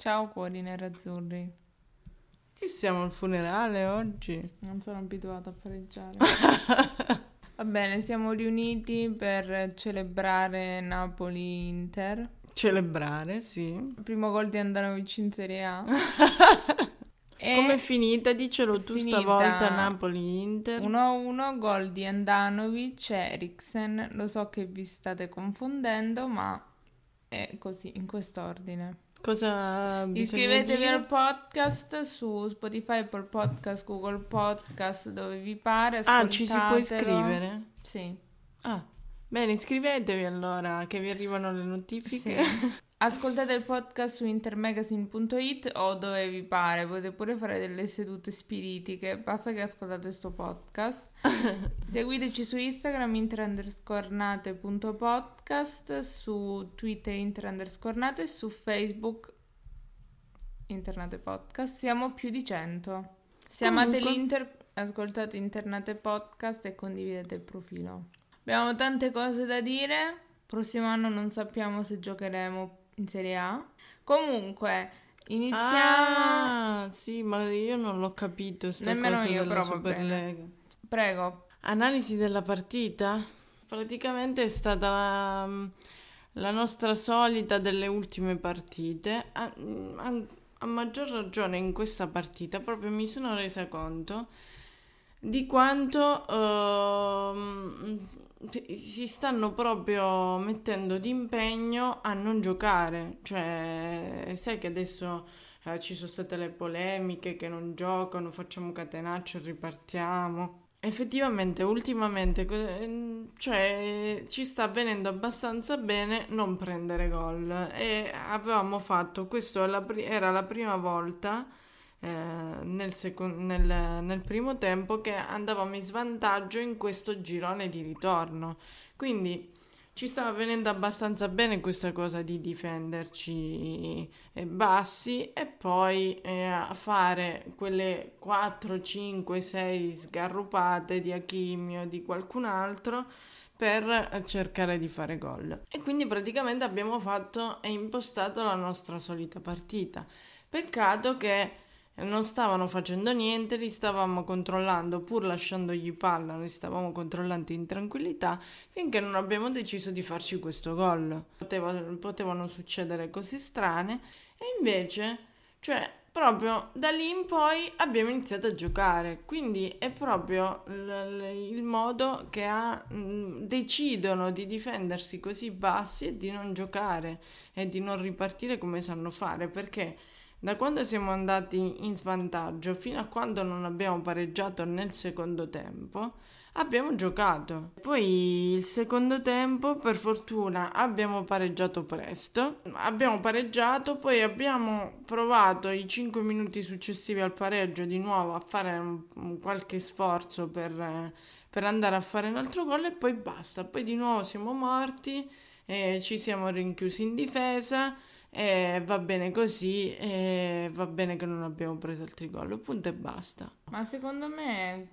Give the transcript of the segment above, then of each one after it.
Ciao cuori nerazzurri. Che siamo al funerale oggi? Non sono abituata a pareggiare. Va bene, siamo riuniti per celebrare Napoli-Inter. Celebrare, sì. Primo gol di Andanovic in Serie A. E Com'è finita? Dicelo tu finita stavolta Napoli-Inter. 1-1, gol di Andanovic, Eriksen. Lo so che vi state confondendo, ma è così, in quest'ordine. Cosa Iscrivetevi al podcast su Spotify, Apple Podcast, Google Podcast, dove vi pare. Ah, ci si può iscrivere? Sì. Ah, bene, iscrivetevi allora che vi arrivano le notifiche. Sì. Ascoltate il podcast su intermagazine.it o dove vi pare, potete pure fare delle sedute spiritiche, basta che ascoltate questo podcast. Seguiteci su Instagram inter_nate.podcast, su Twitter inter_nate e su Facebook Internate Podcast. Siamo più di 100. Se amate l'Inter, ascoltate Internate Podcast e condividete il profilo. Abbiamo tante cose da dire. Prossimo anno non sappiamo se giocheremo in Serie A. Comunque, iniziamo. Ah, sì, ma io non l'ho capito. Nemmeno io, però. Prego. Analisi della partita? Praticamente è stata la, la nostra solita delle ultime partite. A, a, a maggior ragione in questa partita, proprio mi sono resa conto di quanto. Uh, si stanno proprio mettendo d'impegno a non giocare, cioè sai che adesso eh, ci sono state le polemiche che non giocano, facciamo catenaccio e ripartiamo. Effettivamente, ultimamente, cioè, ci sta avvenendo abbastanza bene non prendere gol e avevamo fatto, questo era la prima volta eh, nel, seco- nel, nel primo tempo che andavamo in svantaggio in questo girone di ritorno. Quindi ci stava venendo abbastanza bene questa cosa di difenderci eh, bassi e poi eh, fare quelle 4, 5, 6 sgarrupate di Achimio o di qualcun altro per cercare di fare gol. E quindi praticamente abbiamo fatto e impostato la nostra solita partita. Peccato che non stavano facendo niente, li stavamo controllando pur lasciandogli palla, li stavamo controllando in tranquillità finché non abbiamo deciso di farci questo gol. Poteva, potevano succedere cose strane e invece, cioè, proprio da lì in poi abbiamo iniziato a giocare. Quindi è proprio l- il modo che ha, mh, decidono di difendersi così bassi e di non giocare e di non ripartire come sanno fare perché da quando siamo andati in svantaggio fino a quando non abbiamo pareggiato nel secondo tempo, abbiamo giocato. Poi il secondo tempo, per fortuna, abbiamo pareggiato presto. Abbiamo pareggiato, poi abbiamo provato i 5 minuti successivi al pareggio di nuovo a fare un, qualche sforzo per, per, andare a fare un altro gol e poi basta. Poi di nuovo siamo morti, e ci siamo rinchiusi in difesa e va bene così e va bene che non abbiamo preso altri gol, punto e basta. Ma secondo me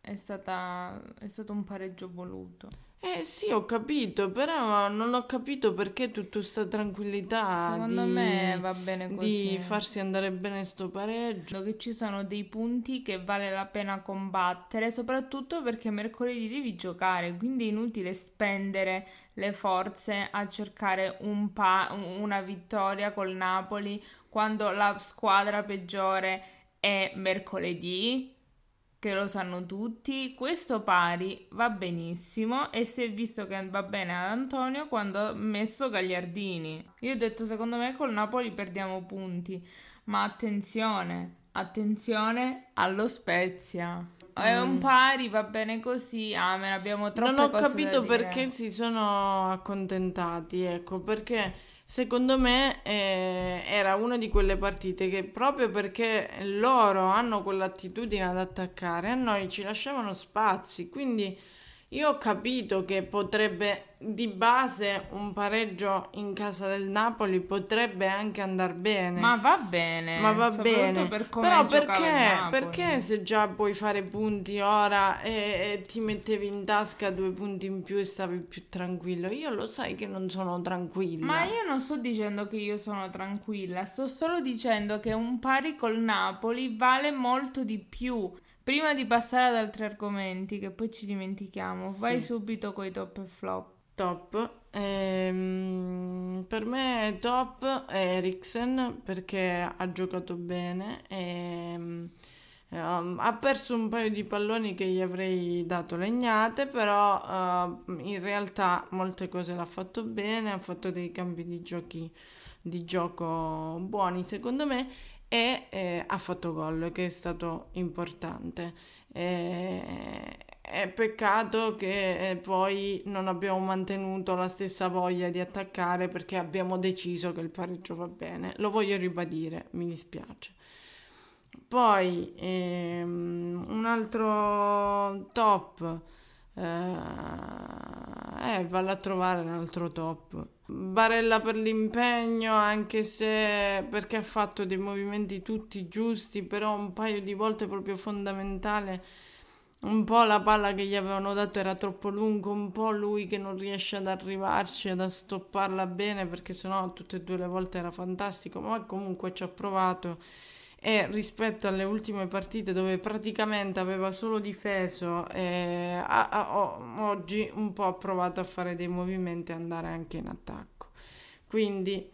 è, stata, è stato un pareggio voluto. Eh sì, ho capito, però non ho capito perché tutta questa tranquillità Secondo di, me va bene così. di farsi andare bene sto pareggio. Che ci sono dei punti che vale la pena combattere, soprattutto perché mercoledì devi giocare, quindi è inutile spendere le forze a cercare un pa- una vittoria col Napoli quando la squadra peggiore è mercoledì che lo sanno tutti, questo pari va benissimo e si è visto che va bene ad Antonio quando ha messo Gagliardini. Io ho detto secondo me col Napoli perdiamo punti, ma attenzione, attenzione allo Spezia. È un mm. pari, va bene così. Ah, me ne abbiamo troppe Non ho capito perché si sono accontentati, ecco, perché Secondo me eh, era una di quelle partite che proprio perché loro hanno quell'attitudine ad attaccare, a noi ci lasciavano spazi, quindi Io ho capito che potrebbe, di base, un pareggio in casa del Napoli potrebbe anche andare bene. Ma va bene. Ma va bene. Per come Però perché, perché se già puoi fare punti ora e, e ti mettevi in tasca due punti in più e stavi più tranquillo? Io lo sai che non sono tranquilla. Ma io non sto dicendo che io sono tranquilla, sto solo dicendo che un pari col Napoli vale molto di più. Prima di passare ad altri argomenti, che poi ci dimentichiamo, vai Sì. subito con i top e flop. Top. Ehm, per me è top Eriksen perché ha giocato bene e ehm, ha perso un paio di palloni che gli avrei dato legnate, però eh, in realtà molte cose l'ha fatto bene, ha fatto dei cambi di giochi di gioco buoni secondo me e eh, ha fatto gol che è stato importante. Eh, è peccato che eh, poi non abbiamo mantenuto la stessa voglia di attaccare perché abbiamo deciso che il pareggio va bene. Lo voglio ribadire, mi dispiace. Poi ehm, un altro top. Eh, eh, valla a trovare un altro top. Barella per l'impegno, anche se perché ha fatto dei movimenti tutti giusti, però un paio di volte proprio fondamentale. Un po' la palla che gli avevano dato era troppo lunga, un po' lui che non riesce ad arrivarci, ad stopparla bene, perché sennò tutte e due le volte era fantastico, ma comunque ci ha provato. E rispetto alle ultime partite dove praticamente aveva solo difeso, eh, a- a- o- oggi un po' ha provato a fare dei movimenti e andare anche in attacco. Quindi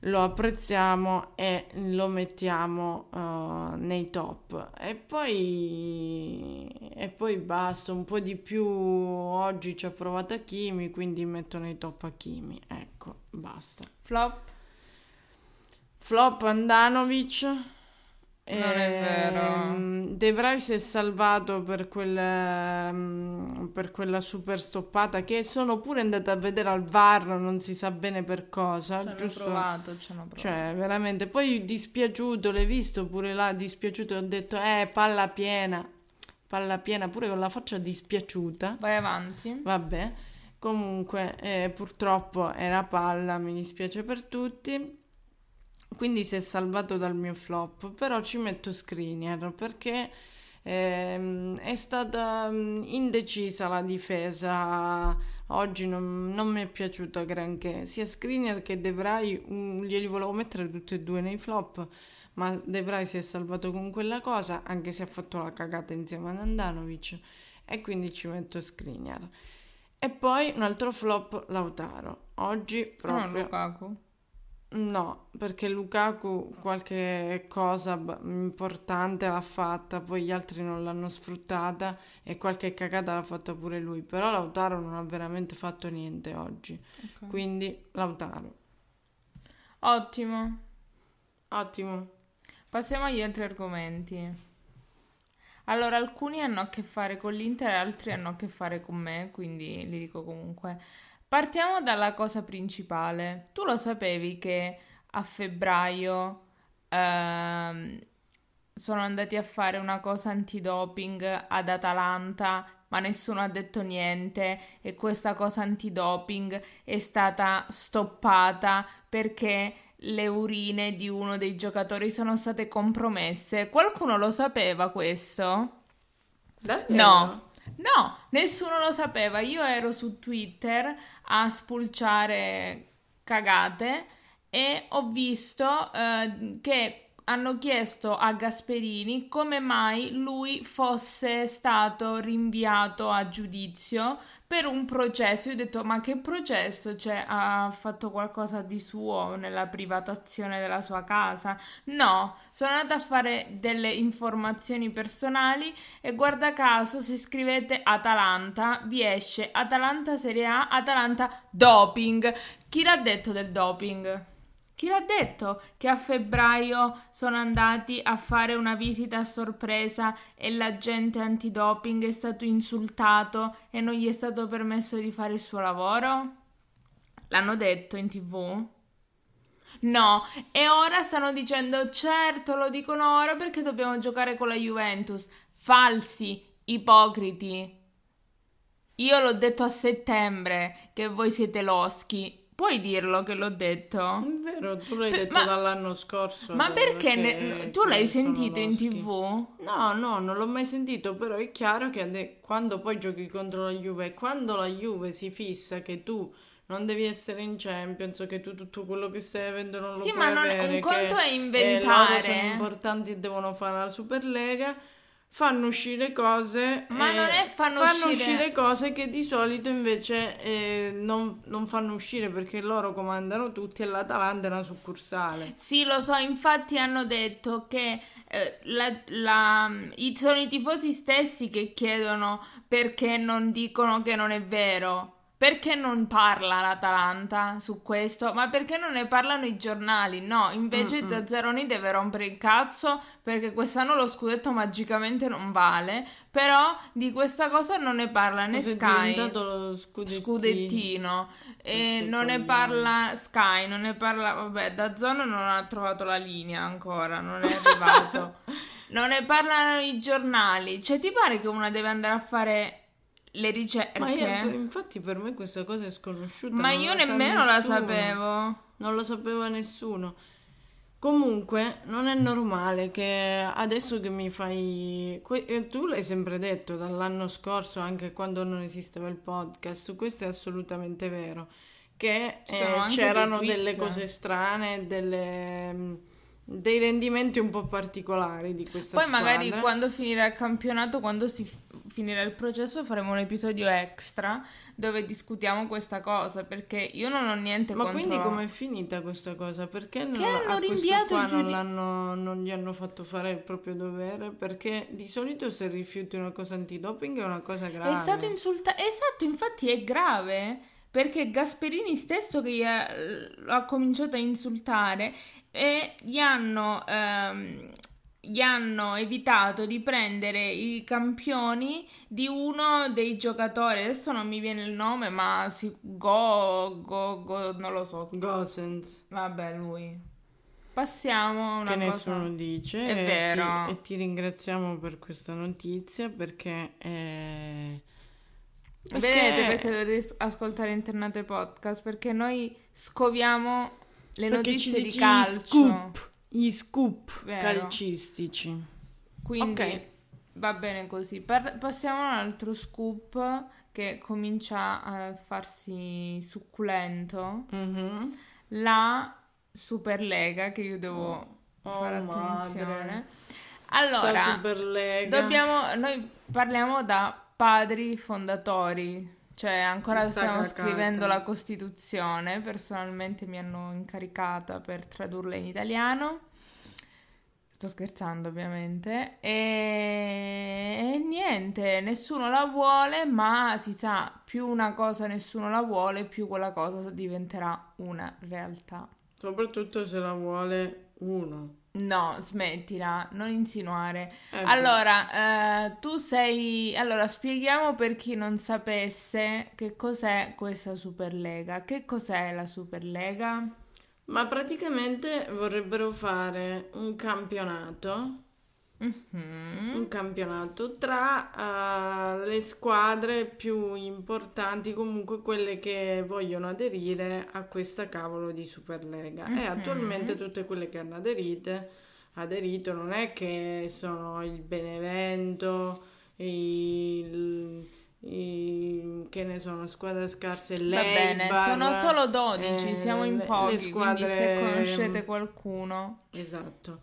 lo apprezziamo e lo mettiamo eh, nei top. E poi, e poi basta, un po' di più. Oggi ci ha provato Hakimi, quindi metto nei top Hakimi. Ecco, basta. Flop? Flop Andanovic. Non è vero. Ehm, De Vrij si è salvato per, quel, ehm, per quella super stoppata che sono pure andata a vedere al VAR, non si sa bene per cosa. Ci hanno giusto? provato, ci hanno provato. Cioè, veramente. Poi dispiaciuto, l'hai visto pure là, dispiaciuto, ho detto, eh, palla piena. Palla piena, pure con la faccia dispiaciuta. Vai avanti. Vabbè, comunque, eh, purtroppo era palla, mi dispiace per tutti. Quindi si è salvato dal mio flop, però ci metto Skriniar perché ehm, è stata mm, indecisa la difesa. Oggi non, non mi è piaciuto granché. Sia Skriniar che De Vrij, mm, glieli volevo mettere tutti e due nei flop, ma De Vrij si è salvato con quella cosa, anche se ha fatto la cagata insieme ad Andanovic, e quindi ci metto Skriniar. E poi un altro flop, Lautaro. Oggi No, proprio... Lukaku. No, perché Lukaku qualche cosa b- importante l'ha fatta, poi gli altri non l'hanno sfruttata e qualche cagata l'ha fatta pure lui, però Lautaro non ha veramente fatto niente oggi. Ok. Quindi Lautaro. Ottimo. Ottimo. Passiamo agli altri argomenti. Allora, alcuni hanno a che fare con l'Inter altri hanno a che fare con me, quindi li dico comunque. Partiamo dalla cosa principale. Tu lo sapevi che a febbraio ehm, sono andati a fare una cosa antidoping ad Atalanta, ma nessuno ha detto niente e questa cosa antidoping è stata stoppata perché le urine di uno dei giocatori sono state compromesse. Qualcuno lo sapeva questo? No, no, nessuno lo sapeva. Io ero su Twitter a spulciare cagate e ho visto eh, che hanno chiesto a Gasperini come mai lui fosse stato rinviato a giudizio per un processo. Io ho detto, ma che processo? Cioè, ha fatto qualcosa di suo nella privatazione della sua casa? No, sono andata a fare delle informazioni personali e guarda caso se scrivete Atalanta vi esce Atalanta Serie A, Atalanta doping. Chi l'ha detto del doping? Chi l'ha detto che a febbraio sono andati a fare una visita a sorpresa e l'agente antidoping è stato insultato e non gli è stato permesso di fare il suo lavoro? L'hanno detto in tv? No, e ora stanno dicendo certo lo dicono ora perché dobbiamo giocare con la Juventus. Falsi, ipocriti. Io l'ho detto a settembre che voi siete loschi. Puoi dirlo che l'ho detto? È vero, tu l'hai Per- detto ma- dall'anno scorso. Ma perché ne- tu l'hai sentito in tv? No, no, non l'ho mai sentito, però è chiaro che quando poi giochi contro la Juve, quando la Juve si fissa che tu non devi essere in Champions, che tu tutto quello che stai avendo non lo Sì, puoi ma non- avere, un conto è eh, inventare. loro sono importanti e devono fare la Superlega, fanno uscire cose, Ma eh, non è fanno uscire- cose che di solito invece eh, non, non fanno uscire perché loro comandano tutti e l'Atalanta è una succursale. Sì, lo so, infatti hanno detto che eh, la- la- sono i tifosi stessi che chiedono perché non dicono che non è vero. Perché non parla l'Atalanta su questo? Ma perché non ne parlano i giornali? No, invece Mm-mm. Zazzaroni deve rompere il cazzo perché quest'anno lo scudetto magicamente non vale. Però di questa cosa non ne parla né Sky. scudettino? scudettino e non ne parla Sky, non ne parla, vabbè, da Zona non ha trovato la linea ancora, non è arrivato. non ne parlano i giornali. Cioè, ti pare che una deve andare a fare le ricerche? Ma io, infatti per me questa cosa è sconosciuta. Ma io la nemmeno la sapevo. Non lo sapeva nessuno. Comunque, non è normale che adesso che mi fai... que- eh, Tu l'hai sempre detto dall'anno scorso, anche quando non esisteva il podcast, questo è assolutamente vero, che eh, c'erano delle cose strane, delle, mm, dei rendimenti un po' particolari di questa Poi squadra. magari quando finirà il campionato, quando si finirà il processo, faremo un episodio extra dove discutiamo questa cosa, perché io non ho niente Ma contro... quindi com'è finita questa cosa? Perché non, hanno rinviato qua il non, giudi- l'hanno- non gli hanno fatto fare il proprio dovere? Perché di solito se rifiuti una cosa antidoping è una cosa grave. È stato insultato. Esatto, infatti è grave perché Gasperini stesso che ha, lo ha cominciato a insultare e gli hanno, ehm, gli hanno evitato di prendere i campioni di uno dei giocatori. Adesso non mi viene il nome, ma si, Go, Go, Go, non lo so. Gosens, Vabbè, lui. Passiamo a una che cosa. nessuno dice. È e vero. Ti, e ti ringraziamo per questa notizia perché... eh, Vedete perché dovete ascoltare Internate Podcast? Perché noi scoviamo le perché notizie di calcio. scoop, gli scoop Vero. calcistici. Quindi Ok. va bene così. Par- passiamo a un altro scoop che comincia a farsi succulento. Mhm. La Superlega, che io devo Oh, fare madre. attenzione. Sta Allora, Superlega. dobbiamo, noi parliamo da padri fondatori, cioè ancora stiamo scrivendo la Costituzione, personalmente mi hanno incaricata per tradurla in italiano. Sto scherzando ovviamente. E... e niente, nessuno la vuole, ma si sa, più una cosa nessuno la vuole, più quella cosa diventerà una realtà. Soprattutto se la vuole uno. No, smettila, non insinuare. Eh, Allora, eh, tu sei... Allora, spieghiamo per chi non sapesse che cos'è questa Superlega. Che cos'è la Superlega? Ma praticamente vorrebbero fare un campionato, Mhm. un campionato tra eh, le squadre più importanti, comunque quelle che vogliono aderire a questa cavolo di Superlega. E Mhm. attualmente tutte quelle che hanno aderite, aderito non è che sono il Benevento, il, il- che ne sono, squadre scarse, Va bene, sono solo 12, eh, siamo in le- le pochi, quindi se squadre- conoscete qualcuno... Esatto.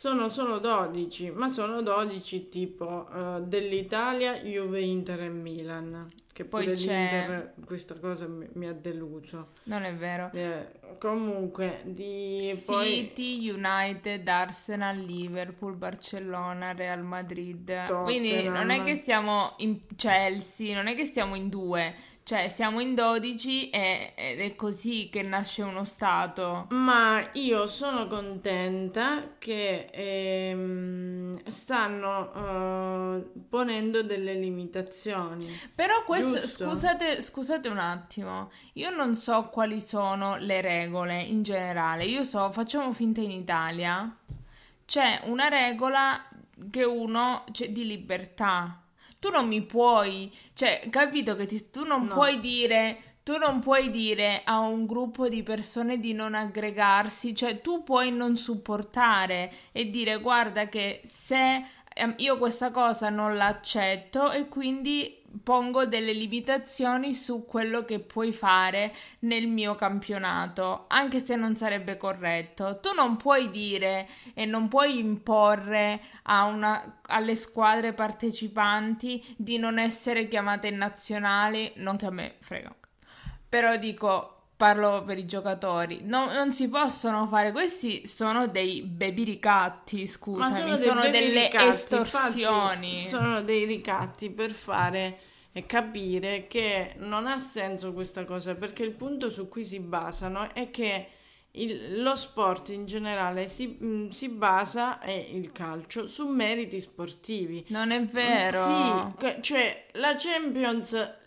Sono solo 12, ma sono 12 tipo eh, dell'Italia, Juve, Inter e Milan. Che Poi l'Inter questa cosa mi, mi ha deluso. Non è vero. Eh, comunque, di poi City, United, Arsenal, Liverpool, Barcellona, Real Madrid. Tottenham. Quindi non è che siamo in Chelsea, non è che stiamo in due, cioè siamo in 12 e- ed è così che nasce uno Stato. Ma io sono contenta che ehm, stanno eh, ponendo delle limitazioni. Però questo, scusate, scusate un attimo, io non so quali sono le regole in generale, io so, facciamo finta in Italia, c'è una regola che uno, c'è di libertà, tu non mi puoi, cioè, capito che ti, tu non no. puoi dire tu non puoi dire a un gruppo di persone di non aggregarsi, cioè tu puoi non supportare e dire guarda che se ehm, io questa cosa non l'accetto e quindi pongo delle limitazioni su quello che puoi fare nel mio campionato, anche se non sarebbe corretto. Tu non puoi dire e non puoi imporre una, alle squadre partecipanti di non essere chiamate nazionali, non che a me frega però dico, parlo per i giocatori, no, non si possono fare, questi sono dei baby ricatti, scusami, sono, sono delle ricatti, estorsioni. sono dei ricatti per fare e capire che non ha senso questa cosa, perché il punto su cui si basano è che il, lo sport in generale si, mm, si basa, e il calcio, su meriti sportivi. Non è vero. Sì, cioè la Champions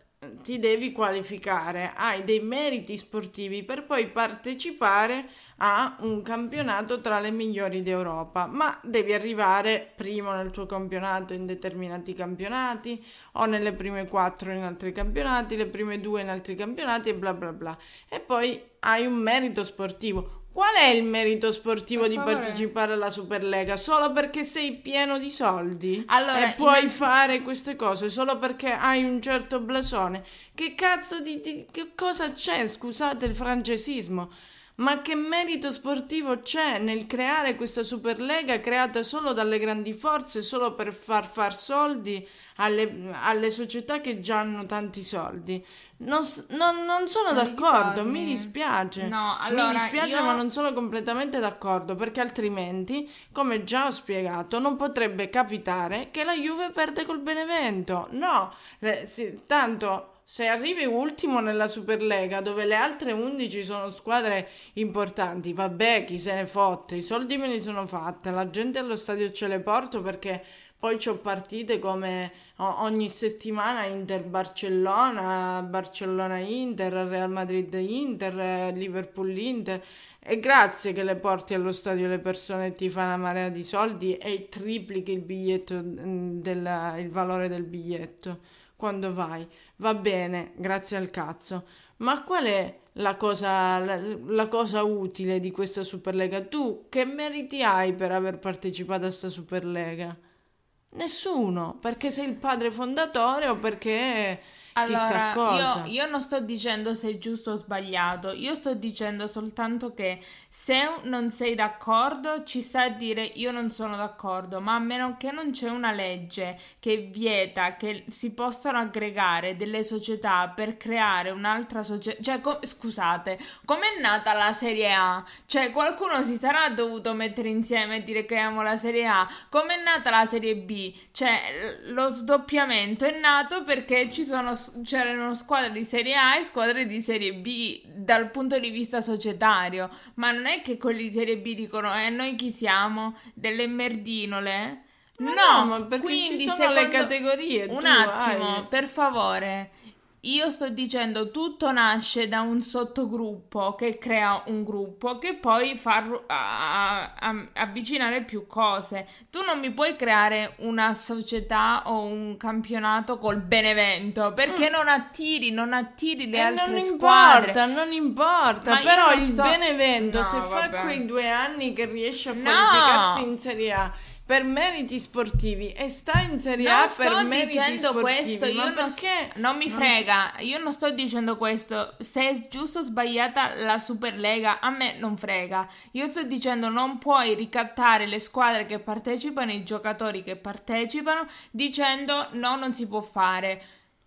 ti devi qualificare, hai dei meriti sportivi per poi partecipare a un campionato tra le migliori d'Europa, ma devi arrivare primo nel tuo campionato in determinati campionati o nelle prime quattro in altri campionati, le prime due in altri campionati e bla bla bla. E poi hai un merito sportivo. Qual è il merito sportivo di partecipare alla Superlega? Solo perché sei pieno di soldi? Allora, e puoi innanzi... fare queste cose solo perché hai un certo blasone? Che cazzo di, di che cosa c'è? Scusate il francesismo. Ma che merito sportivo c'è nel creare questa Superlega creata solo dalle grandi forze, solo per far far soldi alle, alle società che già hanno tanti soldi? Non, non, non sono non d'accordo, mi dispiace. No, allora, mi dispiace, io... ma non sono completamente d'accordo perché altrimenti, come già ho spiegato, non potrebbe capitare che la Juve perde col Benevento. No, eh, sì, tanto se arrivi ultimo nella Superlega dove le altre 11 sono squadre importanti, vabbè, chi se ne fotte, i soldi me li sono fatte, la gente allo stadio ce le porto perché poi ho partite come ogni settimana Inter-Barcellona, Barcellona-Inter, Real Madrid-Inter, Liverpool-Inter. E grazie che le porti allo stadio le persone ti fa una marea di soldi e triplichi il biglietto, mm, del, il valore del biglietto quando vai. Va bene, grazie al cazzo. Ma qual è la cosa, la, la cosa utile di questa Superlega? Tu che meriti hai per aver partecipato a questa Superlega? Nessuno, perché sei il padre fondatore o perché allora, io, io, non sto dicendo se è giusto o sbagliato, io sto dicendo soltanto che se non sei d'accordo ci sta a dire io non sono d'accordo, ma a meno che non c'è una legge che vieta che si possano aggregare delle società per creare un'altra società, cioè com- scusate, com'è nata la Serie A? Cioè qualcuno si sarà dovuto mettere insieme e dire creiamo la Serie A, com'è nata la Serie B? Cioè lo sdoppiamento è nato perché ci sono c'erano squadre di Serie A e squadre di Serie B dal punto di vista societario, ma non è che quelli di Serie B dicono e eh, noi chi siamo? Delle merdinole? Ma no, no ma perché quindi ci sono le categorie. Un attimo, hai... per favore. Io sto dicendo tutto nasce da un sottogruppo che crea un gruppo che poi fa a, a, avvicinare più cose. Tu non mi puoi creare una società o un campionato col Benevento perché mm. non attiri, non attiri le e altre non squadre. Importa, non importa, Ma però il sto... Benevento no, se vabbè. fa quei due anni che riesce a qualificarsi no. in Serie A per meriti sportivi e sta in Serie A per meriti sportivi. questo, io non, perché non mi frega, non io non sto dicendo questo. Se è giusto o sbagliata la Superlega, a me non frega. Io sto dicendo non puoi ricattare le squadre che partecipano, i giocatori che partecipano, dicendo no, non si può fare.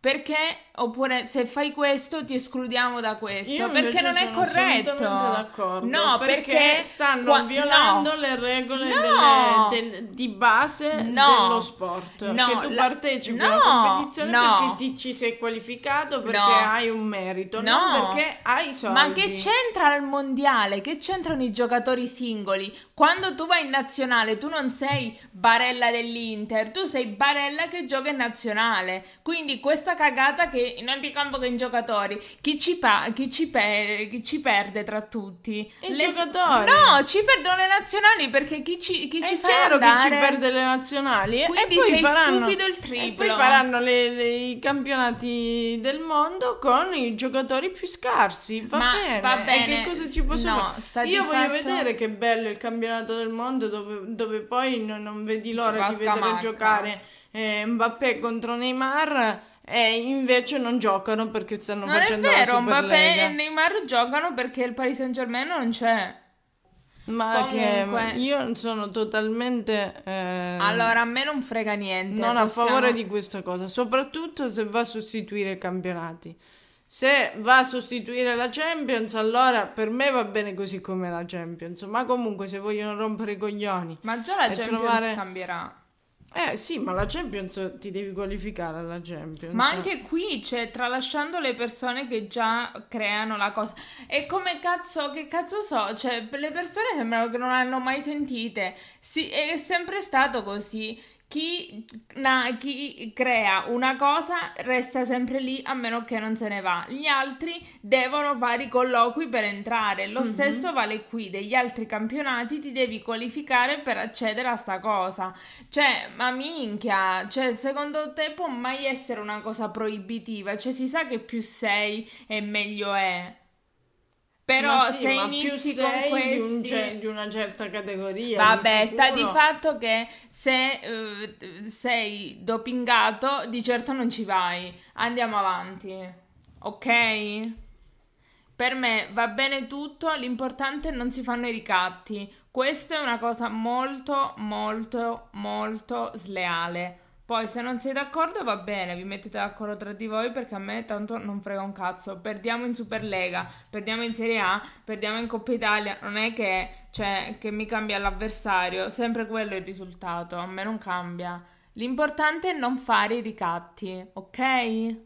Perché oppure se fai questo ti escludiamo da questo Io perché non è corretto. d'accordo. No, perché, perché stanno qua, violando no, le regole no, delle, del, di base no, dello sport. No, che tu la, partecipi alla competizione perché ti ci sei qualificato perché hai un merito, no, perché hai soldi. Ma che c'entra il mondiale? Che c'entrano i giocatori singoli? Quando tu vai in nazionale, tu non sei Barella dell'Inter, tu sei Barella che gioca in nazionale. Quindi questa cagata che non ti convoca in giocatori. Chi ci, pa- chi ci, pe- chi ci perde tra tutti? I le... giocatori. No, ci perdono le nazionali perché chi ci, chi È ci fa chiaro andare... che ci perde le nazionali. Quindi e poi sei faranno... stupido il triplo. E poi faranno le, le, i campionati del mondo con i giocatori più scarsi. Va Ma bene. va bene. E che cosa ci posso no, fare? Io voglio fatto... vedere che bello il campionato del mondo dove, dove poi non, non vedi l'ora di vedere giocare eh, Mbappé contro Neymar e invece non giocano perché stanno Non è facendo la vero, Mbappé Superlega. e Neymar giocano perché il Paris Saint Germain non c'è. Ma Comunque- che io sono totalmente eh, Allora, a me non frega niente. non a possiamo- favore di questa cosa, soprattutto se va a sostituire i campionati. Se va a sostituire la Champions, allora per me va bene così come la Champions. Ma comunque, se vogliono rompere i coglioni, Ma già la Champions trovare- cambierà. Eh sì, ma la Champions ti devi qualificare alla Champions. Ma anche qui, cioè, tralasciando le persone che già creano la cosa. E come cazzo, che cazzo so? Cioè, le persone sembrano che non hanno mai sentite. Sì, è sempre stato così. Chi, na- chi crea una cosa resta sempre lì a meno che non se ne va. Gli altri devono fare i colloqui per entrare. Lo Mhm. stesso vale qui. Degli altri campionati ti devi qualificare per accedere a sta cosa. Cioè, ma minchia, cioè, secondo te può mai essere una cosa proibitiva? Cioè, si sa che più sei e meglio è. Però sì, se inizi con questi... di, un cer- di una certa categoria. Vabbè, di sta di fatto che se eh, sei dopingato, di certo non ci vai. Andiamo avanti, ok? Per me va bene tutto, l'importante è non si fanno i ricatti. Questo è una cosa molto, molto, molto sleale. Poi se non siete d'accordo va bene, vi mettete d'accordo tra di voi perché a me tanto non frega un cazzo. Perdiamo in Superlega, perdiamo in Serie A, perdiamo in Coppa Italia, non è che, cioè, che mi cambia l'avversario, sempre quello è il risultato, a me non cambia. L'importante è non fare i ricatti, ok?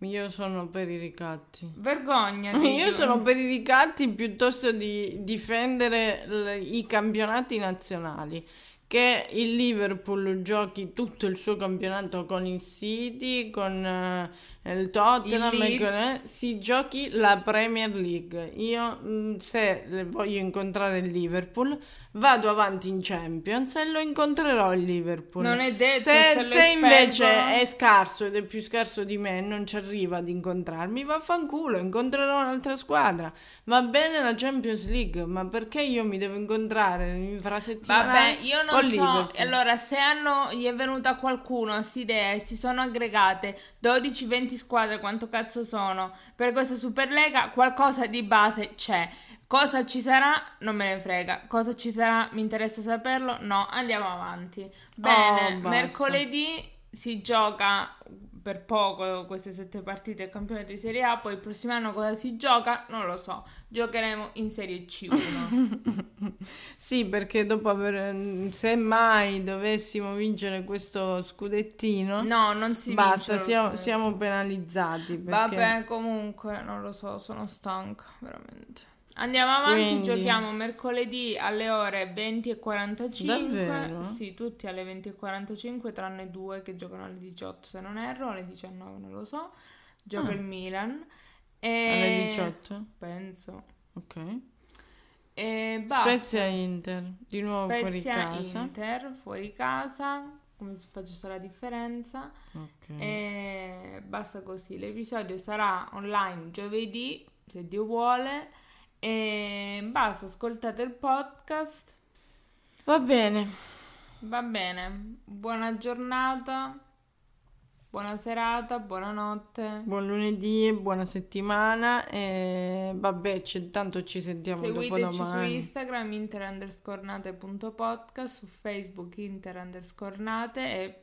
Io sono per i ricatti. Vergognati. Io sono per i ricatti piuttosto di difendere l- i campionati nazionali. Che il Liverpool giochi tutto il suo campionato con il City, con eh, il Tottenham, Il con- eh, si giochi la Premier League. Io, mh, se le- voglio incontrare il Liverpool, vado avanti in Champions e lo incontrerò il Liverpool. Non è detto, se, se se invece è scarso ed è più scarso di me e non ci arriva ad incontrarmi, vaffanculo, incontrerò un'altra squadra. Va bene la Champions League, ma perché io mi devo incontrare infrasettimanale Vabbè, io non so. Liverpool? Allora, se hanno, gli è venuta qualcuno questa idea e si sono aggregate 12-20 squadre, quanto cazzo sono, per questa Superlega, qualcosa di base c'è. Cosa ci sarà? Non me ne frega. Cosa ci sarà? Mi interessa saperlo? No, andiamo avanti. Bene, basta. mercoledì si gioca per poco queste sette partite del campionato di Serie A, poi il prossimo anno cosa si gioca? Non lo so. Giocheremo in Serie C1. Sì, perché dopo aver, se mai dovessimo vincere questo scudettino, No, non si basta, siamo, siamo penalizzati. Perché... Vabbè, comunque, non lo so, sono stanca, veramente. Andiamo avanti, Quindi- giochiamo mercoledì alle ore 20 e 45. Davvero? Sì, tutti alle 20 e 45, tranne due che giocano alle 18 se non erro, alle 19 non lo so. Gioca Ah. il Milan. E... Alle 18? Penso. Ok. E basta. Spezia Inter, di nuovo fuori Spezia casa. Inter, fuori casa. Come si faccia la differenza? Ok. E basta così. L'episodio sarà online giovedì, se Dio vuole. E basta, ascoltate il podcast. Va bene. Va bene. Buona giornata. Buona serata, buonanotte. Buon lunedì, buona settimana e vabbè, c'è- tanto ci sentiamo Seguiteci dopo su domani. Instagram inter nate.podcast, su Facebook inter e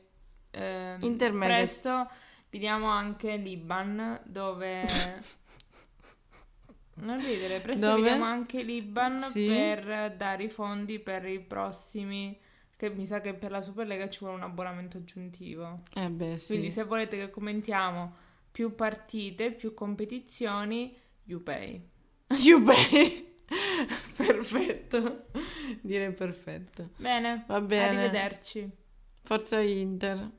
Intermedia. presto vi diamo anche l'Iban dove... non ridere, presto Dove? diamo anche l'Iban Sì. per dare i fondi per i prossimi... Che mi sa che per la Superlega ci vuole un abbonamento aggiuntivo. Eh beh, sì. Quindi se volete che commentiamo più partite, più competizioni, you pay. You pay. perfetto. Direi perfetto. Bene, Va bene. arrivederci. Forza Inter.